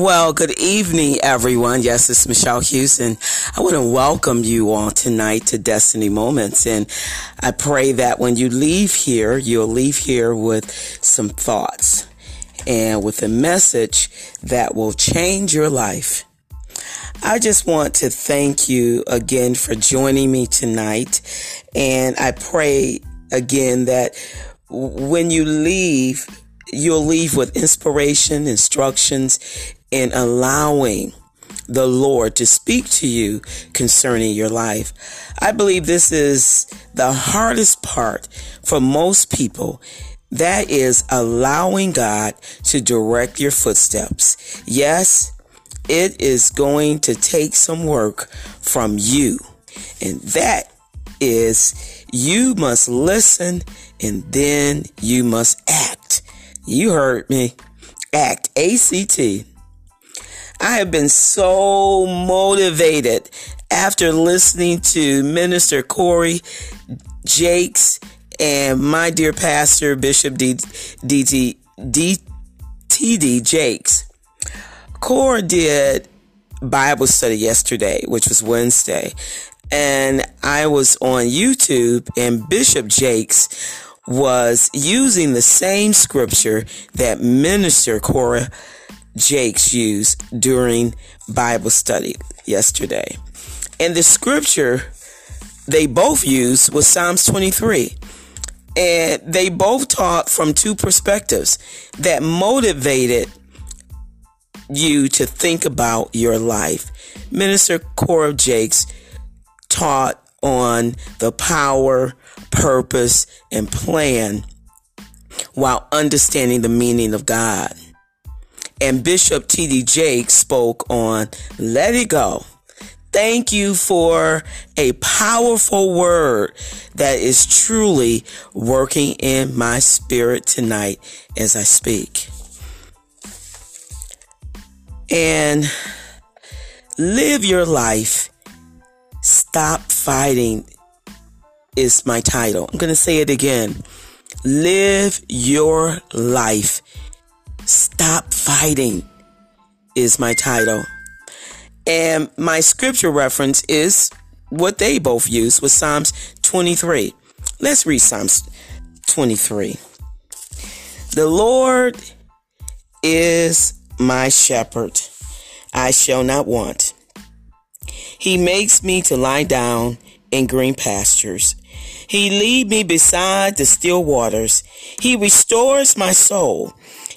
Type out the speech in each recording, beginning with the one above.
Well, good evening, everyone. Yes, it's Michelle Houston. I want to welcome you all tonight to Destiny Moments. And I pray that when you leave here, you'll leave here with some thoughts and with a message that will change your life. I just want to thank you again for joining me tonight. And I pray again that when you leave, you'll leave with inspiration, instructions, in allowing the Lord to speak to you concerning your life. I believe this is the hardest part for most people. That is allowing God to direct your footsteps. Yes, it is going to take some work from you. And that is you must listen and then you must act. You heard me. Act. A-C-T. I have been so motivated after listening to Minister Cora Jakes and my dear pastor, Bishop D- D- D- Jakes. Cora did Bible study yesterday, which was Wednesday, and I was on YouTube, and Bishop Jakes was using the same scripture that Minister Cora Jakes used during Bible study yesterday. And the scripture they both used was Psalms 23. And they both taught from two perspectives that motivated you to think about your life. Minister Cora Jakes taught on the power, purpose, and plan while understanding the meaning of God and Bishop T.D. Jake spoke on Let It Go. Thank you for a powerful word that is truly working in my spirit tonight as I speak. And live your life. Stop fighting is my title. I'm going to say it again. Live your life Stop Fighting is my title. And my scripture reference is what they both use was Psalms 23. Let's read Psalms 23. The Lord is my shepherd. I shall not want. He makes me to lie down in green pastures. He lead me beside the still waters. He restores my soul.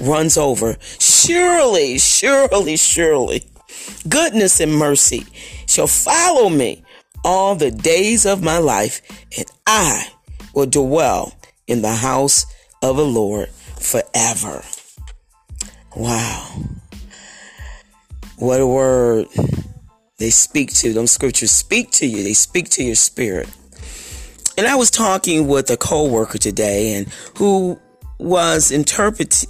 runs over. Surely, surely, surely, goodness and mercy shall follow me all the days of my life, and I will dwell in the house of the Lord forever. Wow. What a word they speak to. Them scriptures speak to you. They speak to your spirit. And I was talking with a coworker today and who was interpreting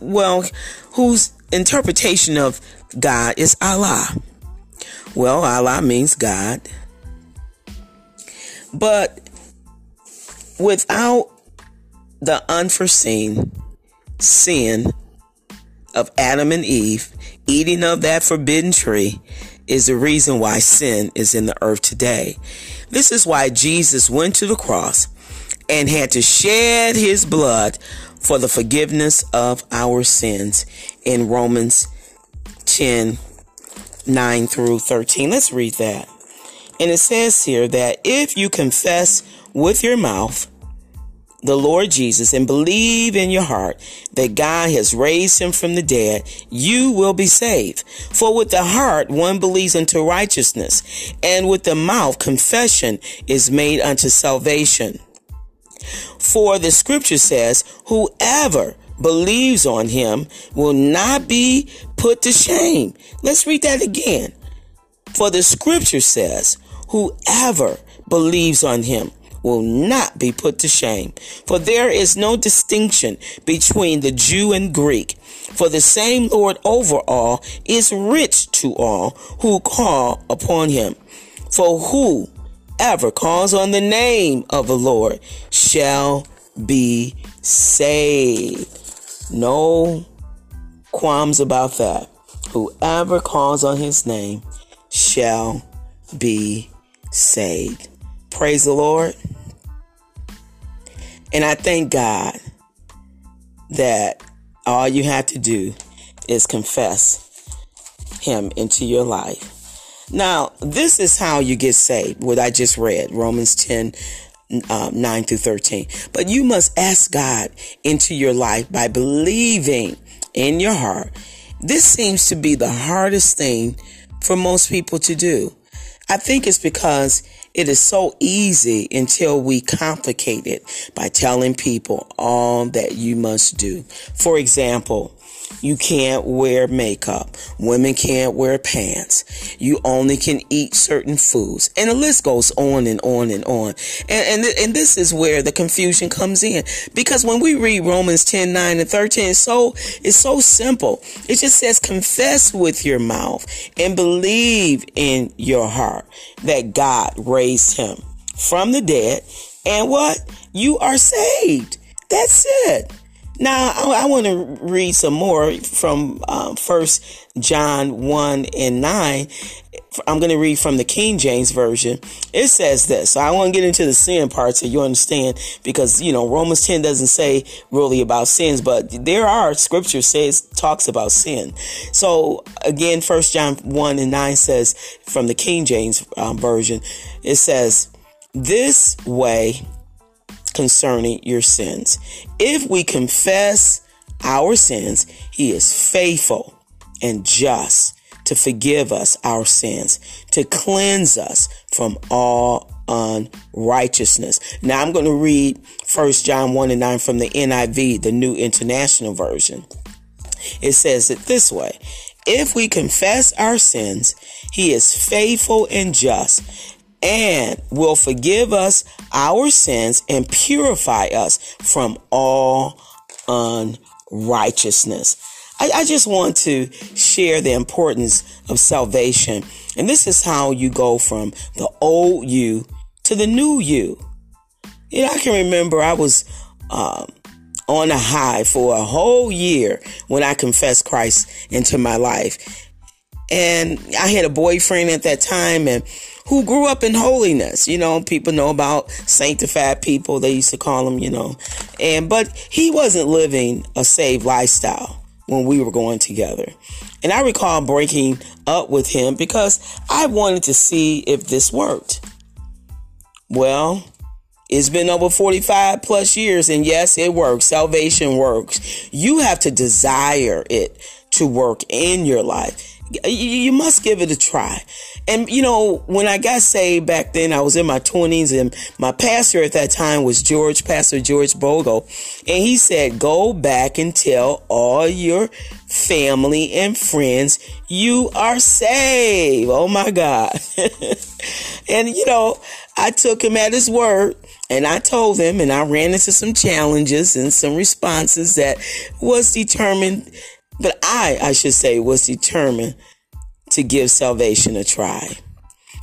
well, whose interpretation of God is Allah. Well, Allah means God. But without the unforeseen sin of Adam and Eve eating of that forbidden tree is the reason why sin is in the earth today. This is why Jesus went to the cross and had to shed his blood for the forgiveness of our sins in Romans 10 9 through 13. Let's read that. And it says here that if you confess with your mouth the Lord Jesus and believe in your heart that God has raised him from the dead, you will be saved. For with the heart one believes unto righteousness, and with the mouth confession is made unto salvation. For the scripture says, whoever believes on him will not be put to shame. Let's read that again. For the scripture says, Whoever believes on him will not be put to shame. For there is no distinction between the Jew and Greek. For the same Lord over all is rich to all who call upon him. For whoever calls on the name of the Lord shall be saved. No qualms about that. Whoever calls on his name shall be saved. Praise the Lord. And I thank God that all you have to do is confess him into your life. Now, this is how you get saved, what I just read, Romans 10, um, 9 through 13. But you must ask God into your life by believing in your heart. This seems to be the hardest thing for most people to do. I think it's because it is so easy until we complicate it by telling people all that you must do. For example, you can't wear makeup. Women can't wear pants. You only can eat certain foods. And the list goes on and on and on. And, and, and this is where the confusion comes in. Because when we read Romans 10, 9 and 13, it's so, it's so simple. It just says confess with your mouth and believe in your heart that God raised him from the dead. And what? You are saved. That's it. Now, I, I want to read some more from um, First John 1 and 9. I'm going to read from the King James Version. It says this. So I want to get into the sin part so you understand because, you know, Romans 10 doesn't say really about sins, but there are scripture says, talks about sin. So again, First John 1 and 9 says from the King James um, Version, it says, this way concerning your sins. If we confess our sins, he is faithful and just to forgive us our sins, to cleanse us from all unrighteousness. Now I'm going to read 1 John 1 and 9 from the NIV, the New International Version. It says it this way. If we confess our sins, he is faithful and just and will forgive us our sins and purify us from all unrighteousness. I, I, just want to share the importance of salvation. And this is how you go from the old you to the new you. You know, I can remember I was um, on a high for a whole year when I confessed Christ into my life. And I had a boyfriend at that time and who grew up in holiness. You know, people know about sanctified people. They used to call them, you know, and, but he wasn't living a saved lifestyle when we were going together. And I recall breaking up with him because I wanted to see if this worked. Well, it's been over 45 plus years, and yes, it works. Salvation works. You have to desire it to work in your life you must give it a try. And you know, when I got saved back then, I was in my twenties and my pastor at that time was George, Pastor George Bogo. And he said, go back and tell all your family and friends you are saved. Oh my God. and you know, I took him at his word and I told him and I ran into some challenges and some responses that was determined but I, I should say, was determined to give salvation a try.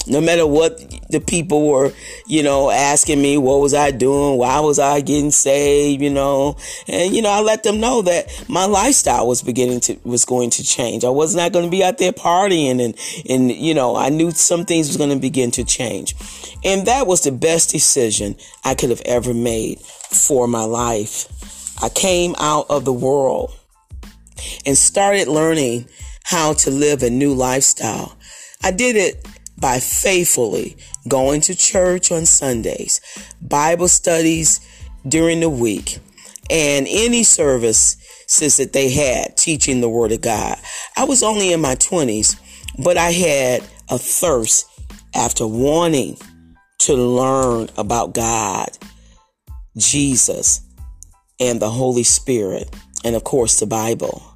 No matter what the people were, you know, asking me, what was I doing? Why was I getting saved? You know, and, you know, I let them know that my lifestyle was beginning to, was going to change. I was not going to be out there partying and, and, you know, I knew some things was going to begin to change. And that was the best decision I could have ever made for my life. I came out of the world and started learning how to live a new lifestyle. I did it by faithfully going to church on Sundays, Bible studies during the week, and any services that they had teaching the Word of God. I was only in my 20s, but I had a thirst after wanting to learn about God, Jesus, and the Holy Spirit, and of course the Bible.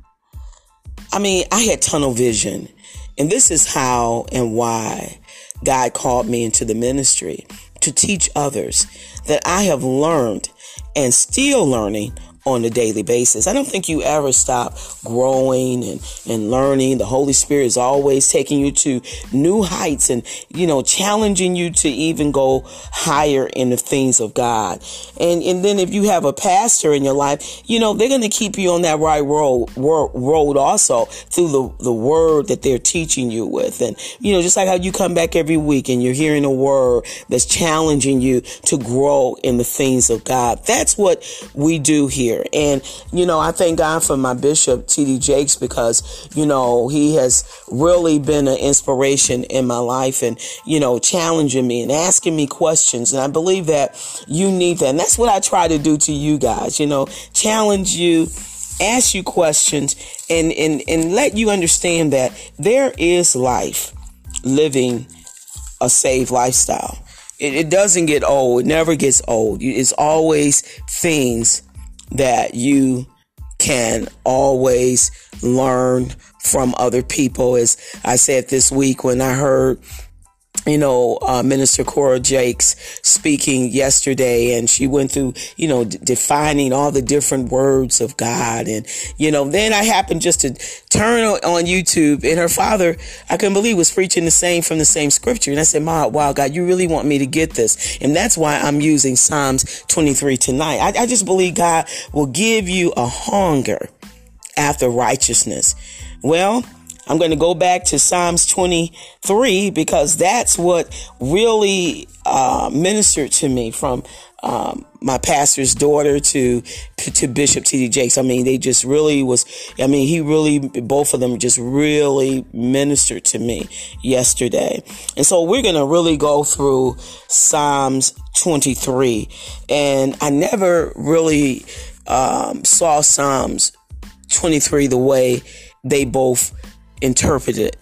I mean, I had tunnel vision. And this is how and why God called me into the ministry to teach others that I have learned and still learning on a daily basis. I don't think you ever stop growing and, and learning. The Holy Spirit is always taking you to new heights and, you know, challenging you to even go higher in the things of God. And, and then if you have a pastor in your life, you know, they're going to keep you on that right road, road also through the, the word that they're teaching you with. And, you know, just like how you come back every week and you're hearing a word that's challenging you to grow in the things of God. That's what we do here And, you know, I thank God for my bishop, T.D. Jakes, because, you know, he has really been an inspiration in my life and, you know, challenging me and asking me questions. And I believe that you need that. And that's what I try to do to you guys, you know, challenge you ask you questions and, and, and let you understand that there is life living a saved lifestyle. It, it, doesn't get old. It never gets old. It's always things that you can always learn from other people. As I said this week when I heard you know, uh, Minister Cora Jakes speaking yesterday, and she went through, you know, d- defining all the different words of God. And, you know, then I happened just to turn on YouTube, and her father, I couldn't believe, was preaching the same from the same scripture. And I said, My, wow, God, you really want me to get this. And that's why I'm using Psalms 23 tonight. I, I just believe God will give you a hunger after righteousness. Well, I'm going to go back to Psalms 23 because that's what really uh, ministered to me from um, my pastor's daughter to to Bishop T.D. Jakes. I mean, they just really was. I mean, he really both of them just really ministered to me yesterday, and so we're gonna really go through Psalms 23, and I never really um, saw Psalms 23 the way they both interpreted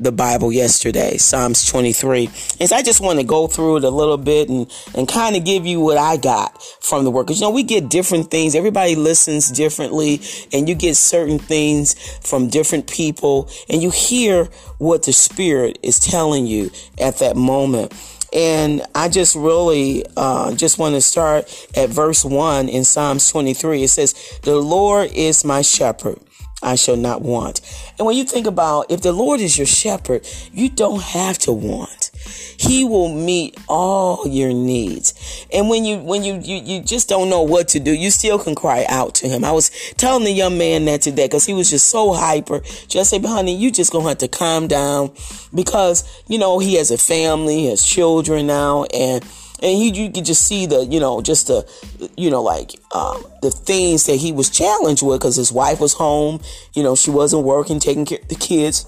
the Bible yesterday, Psalms 23. And so I just want to go through it a little bit and, and kind of give you what I got from the workers. You know, we get different things. Everybody listens differently and you get certain things from different people and you hear what the spirit is telling you at that moment. And I just really uh, just want to start at verse 1 in Psalms 23. It says, The Lord is my shepherd. I shall not want. And when you think about if the Lord is your shepherd, you don't have to want. He will meet all your needs. And when you when you, you you just don't know what to do, you still can cry out to him. I was telling the young man that today because he was just so hyper. Just say, honey, you just gonna have to calm down because you know he has a family, he has children now, and and he, you could just see the, you know, just the, you know, like um, the things that he was challenged with because his wife was home, you know, she wasn't working, taking care of the kids.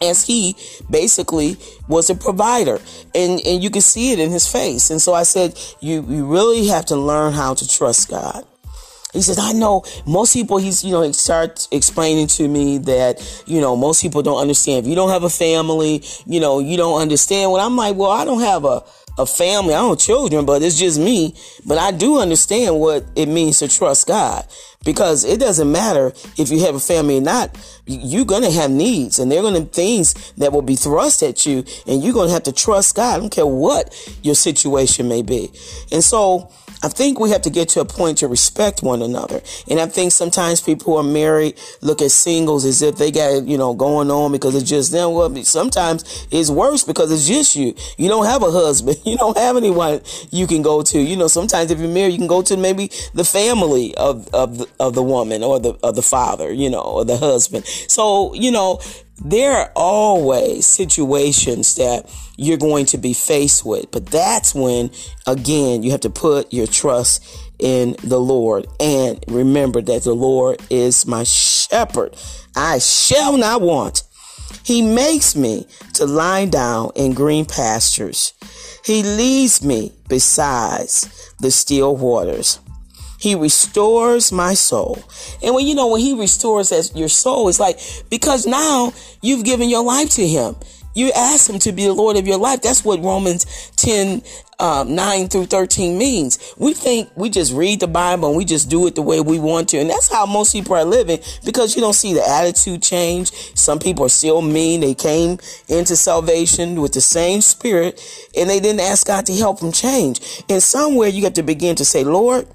As he basically was a provider. And and you can see it in his face. And so i said you you really have to learn how to trust god. He says, I know most people, he's, you know, he starts explaining to me that, you know, most people don't understand. If you don't have a family, you know, you don't understand. What I'm like, well, I don't have a, a family. I don't have children, but it's just me. But I do understand what it means to trust God because it doesn't matter if you have a family or not. You're going to have needs and there are going to things that will be thrust at you and you're going to have to trust God. I don't care what your situation may be. And so, I think we have to get to a point to respect one another. And I think sometimes people who are married look at singles as if they got, you know, going on because it's just them. Well, sometimes it's worse because it's just you. You don't have a husband. You don't have anyone you can go to. You know, sometimes if you're married, you can go to maybe the family of, of, of the woman or the, of the father, you know, or the husband. So, you know, there are always situations that you're going to be faced with. But that's when, again, you have to put your trust in the Lord. And remember that the Lord is my shepherd. I shall not want. He makes me to lie down in green pastures. He leads me besides the still waters. He restores my soul. And when you know, when he restores as your soul, it's like, because now you've given your life to him. you ask him to be the Lord of your life. That's what Romans 10, um, 9 through 13 means. We think we just read the Bible and we just do it the way we want to. And that's how most people are living because you don't see the attitude change. Some people are still mean. They came into salvation with the same spirit and they didn't ask God to help them change. And somewhere you got to begin to say, Lord,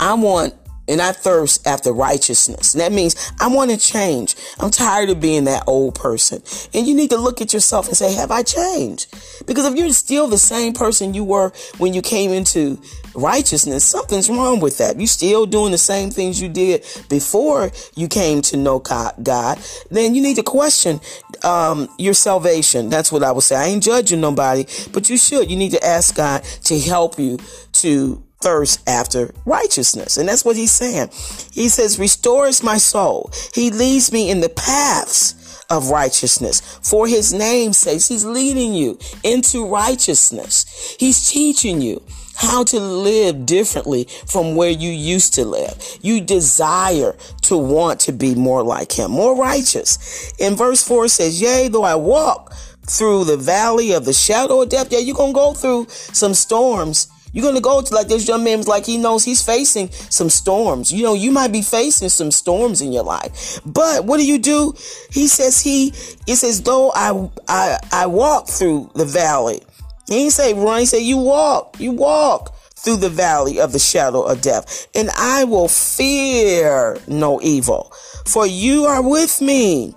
I want and I thirst after righteousness. That means I want to change. I'm tired of being that old person. And you need to look at yourself and say, have I changed? Because if you're still the same person you were when you came into righteousness, something's wrong with that. You're still doing the same things you did before you came to know God, then you need to question um, your salvation. That's what I would say. I ain't judging nobody, but you should. You need to ask God to help you to thirst after righteousness. And that's what he's saying. He says, restores my soul. He leads me in the paths of righteousness for his name's sake. He's leading you into righteousness. He's teaching you how to live differently from where you used to live. You desire to want to be more like him, more righteous. In verse 4 says, Yea, though I walk through the valley of the shadow of death, yeah, you're going to go through some storms you're to go to like this young man's like, he knows he's facing some storms. You know, you might be facing some storms in your life, but what do you do? He says he, it's as though I, I, I walk through the valley. He didn't say run. He said, you walk, you walk through the valley of the shadow of death and I will fear no evil for you are with me.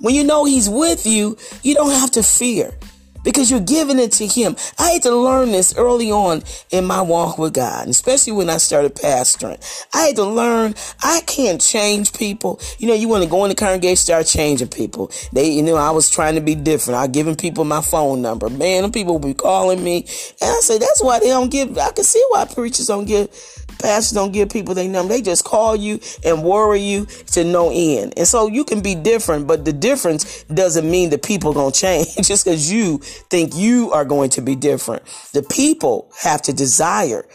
When you know he's with you, you don't have to fear because you're giving it to him. I had to learn this early on in my walk with God, especially when I started pastoring. I had to learn I can't change people. You know, you want to go in the congregation, start changing people. They, you know, I was trying to be different. I giving people my phone number. Man, people be calling me. And I say, that's why they don't give, I can see why preachers don't give Pastors don't give people their number. They just call you and worry you to no end. And so you can be different, but the difference doesn't mean the people gonna change just because you think you are going to be different. The people have to desire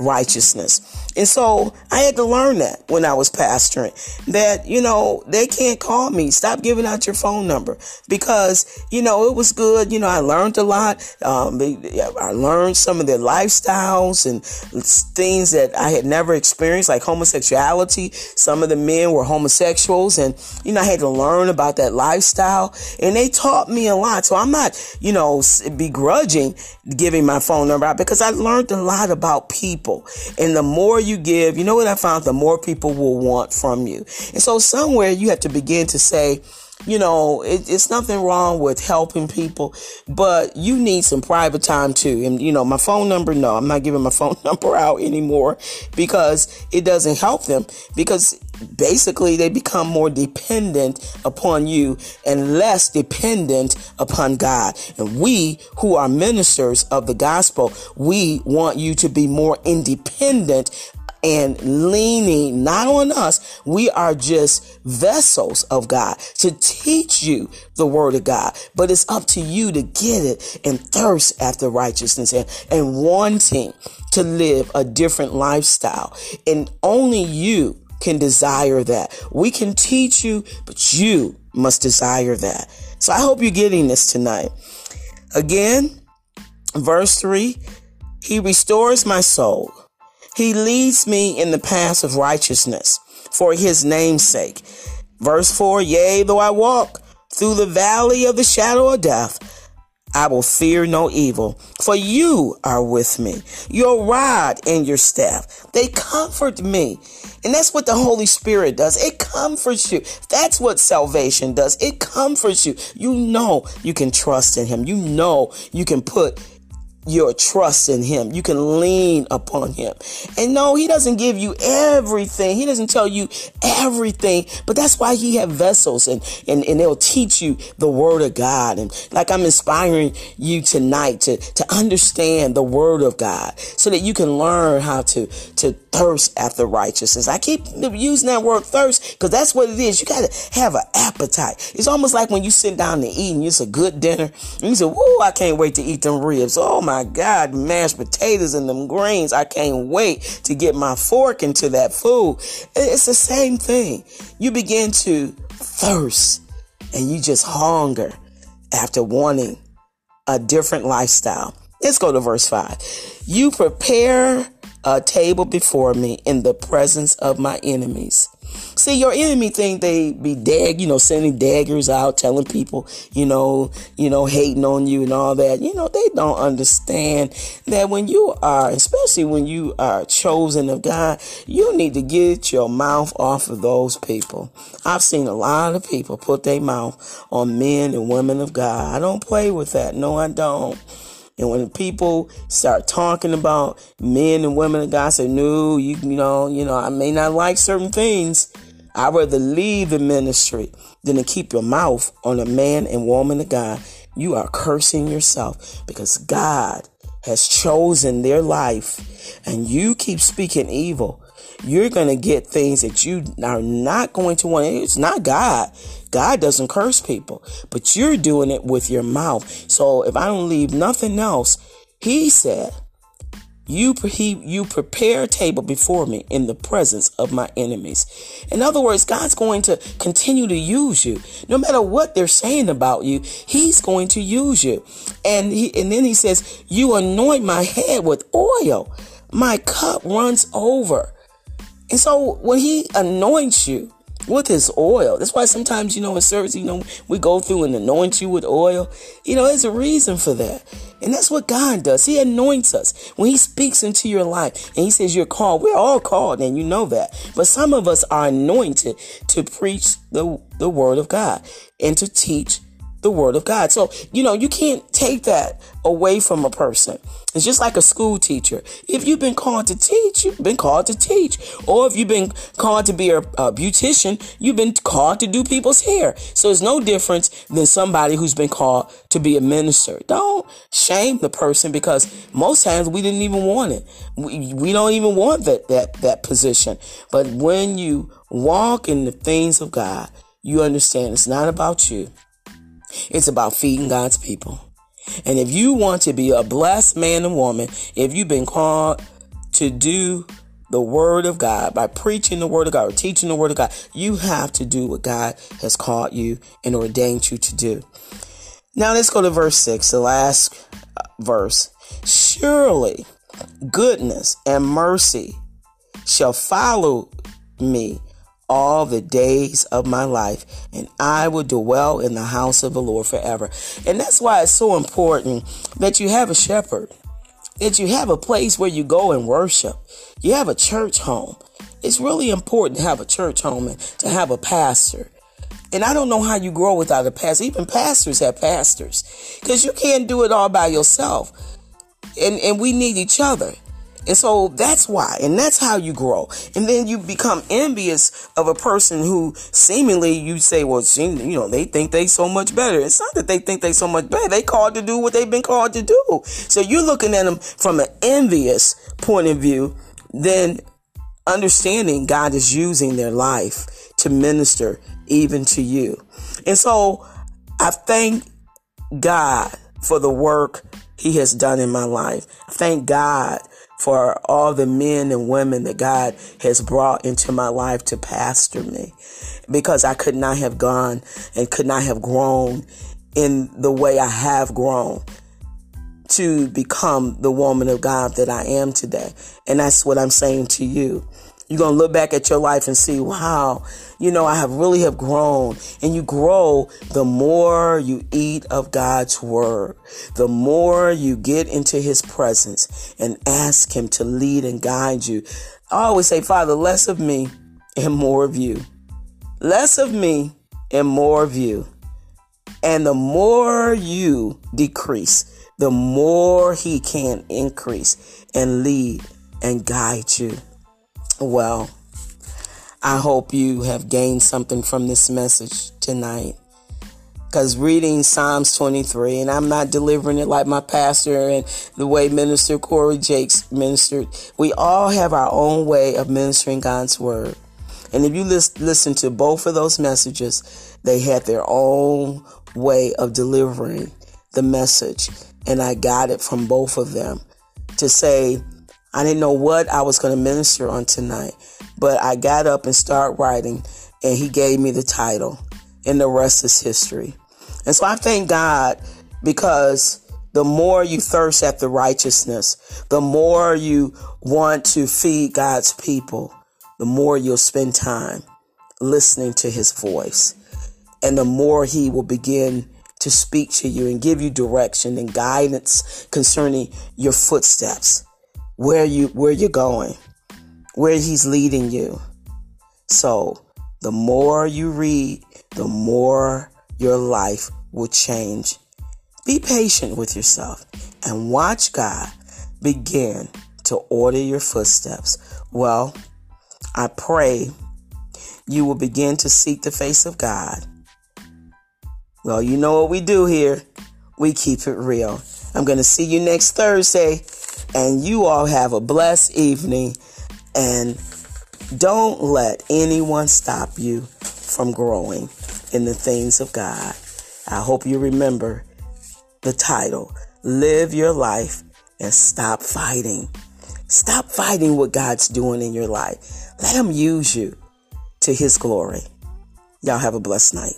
righteousness. And so I had to learn that when I was pastoring that, you know, they can't call me. Stop giving out your phone number because, you know, it was good. You know, I learned a lot. Um, I learned some of their lifestyles and things that I had never experienced, like homosexuality. Some of the men were homosexuals and, you know, I had to learn about that lifestyle and they taught me a lot. So I'm not, you know, begrudging giving my phone number out because I learned a lot about people. And the more you give, you know what I found? The more people will want from you. And so somewhere you have to begin to say, you know, it, it's nothing wrong with helping people, but you need some private time too. And, you know, my phone number, no, I'm not giving my phone number out anymore because it doesn't help them because basically they become more dependent upon you and less dependent upon God. And we who are ministers of the gospel, we want you to be more independent and leaning not on us. We are just vessels of God to teach you the word of God. But it's up to you to get it and thirst after righteousness and, and wanting to live a different lifestyle. And only you can desire that. We can teach you, but you must desire that. So I hope you're getting this tonight. Again, verse 3 He restores my soul. He leads me in the paths of righteousness for his name's sake. Verse 4 Yea, though I walk through the valley of the shadow of death, I will fear no evil, for you are with me. Your rod and your staff, they comfort me. And that's what the Holy Spirit does. It comforts you. That's what salvation does. It comforts you. You know you can trust in Him. You know you can put your trust in him. You can lean upon him. And no, he doesn't give you everything. He doesn't tell you everything, but that's why he have vessels and, and, and they'll teach you the word of God. And like I'm inspiring you tonight to, to understand the word of God so that you can learn how to, to thirst after righteousness. I keep using that word thirst because that's what it is. You got to have an appetite. It's almost like when you sit down to eat and it's a good dinner and you say, Whoa, I can't wait to eat them ribs. Oh my my God, mashed potatoes and them greens. I can't wait to get my fork into that food. It's the same thing. You begin to thirst and you just hunger after wanting a different lifestyle. Let's go to verse 5. You prepare a table before me in the presence of my enemies. See, your enemy think they be dag, you know, sending daggers out, telling people, you know, you know, hating on you and all that. You know, they don't understand that when you are, especially when you are chosen of God, you need to get your mouth off of those people. I've seen a lot of people put their mouth on men and women of God. I don't play with that. No, I don't. And when people start talking about men and women of God, say, no, you, you know, you know, I may not like certain things. I'd rather leave the ministry than to keep your mouth on a man and woman of God. You are cursing yourself because God has chosen their life and you keep speaking evil you're going to get things that you are not going to want. It's not God. God doesn't curse people, but you're doing it with your mouth. So if I don't leave nothing else, he said, you, he, you prepare a table before me in the presence of my enemies. In other words, God's going to continue to use you. No matter what they're saying about you, he's going to use you. And he, and then he says, you anoint my head with oil. My cup runs over. And so when he anoints you with his oil, that's why sometimes, you know, in service, you know, we go through and anoint you with oil. You know, there's a reason for that. And that's what God does. He anoints us when he speaks into your life and he says you're called. We're all called and you know that. But some of us are anointed to preach the, the word of God and to teach the word of God. So, you know, you can't take that away from a person. It's just like a school teacher. If you've been called to teach, you've been called to teach. Or if you've been called to be a, a beautician, you've been called to do people's hair. So it's no difference than somebody who's been called to be a minister. Don't shame the person because most times we didn't even want it. We, we don't even want that, that, that position. But when you walk in the things of God, you understand it's not about you. It's about feeding God's people. And if you want to be a blessed man and woman, if you've been called to do the word of God by preaching the word of God or teaching the word of God, you have to do what God has called you and ordained you to do. Now let's go to verse 6, the last uh, verse. Surely goodness and mercy shall follow me all the days of my life, and I will dwell in the house of the Lord forever. And that's why it's so important that you have a shepherd, that you have a place where you go and worship, you have a church home. It's really important to have a church home and to have a pastor. And I don't know how you grow without a pastor. Even pastors have pastors because you can't do it all by yourself. And, and we need each other. And so that's why, and that's how you grow. And then you become envious of a person who seemingly you say, well, you know, they think they so much better. It's not that they think they so much better. They called to do what they've been called to do. So you're looking at them from an envious point of view, then understanding God is using their life to minister even to you. And so I thank God for the work he has done in my life. I thank God for all the men and women that God has brought into my life to pastor me because I could not have gone and could not have grown in the way I have grown to become the woman of God that I am today. And that's what I'm saying to you. You're going to look back at your life and see, wow, you know, I have really have grown. And you grow the more you eat of God's word, the more you get into his presence and ask him to lead and guide you. I always say, Father, less of me and more of you. Less of me and more of you. And the more you decrease, the more he can increase and lead and guide you. Well, I hope you have gained something from this message tonight. Because reading Psalms 23, and I'm not delivering it like my pastor and the way Minister Cora Jakes ministered, we all have our own way of ministering God's word. And if you listen to both of those messages, they had their own way of delivering the message. And I got it from both of them to say, I didn't know what I was going to minister on tonight, but I got up and started writing, and he gave me the title, and the rest is history. And so I thank God because the more you thirst after righteousness, the more you want to feed God's people, the more you'll spend time listening to his voice. And the more he will begin to speak to you and give you direction and guidance concerning your footsteps, where you where you're going, where he's leading you. So, the more you read, the more your life will change. Be patient with yourself and watch God begin to order your footsteps. Well, I pray you will begin to seek the face of God. Well, you know what we do here. We keep it real. I'm going to see you next Thursday, and you all have a blessed evening. And don't let anyone stop you from growing in the things of God. I hope you remember the title Live Your Life and Stop Fighting. Stop fighting what God's doing in your life. Let Him use you to His glory. Y'all have a blessed night.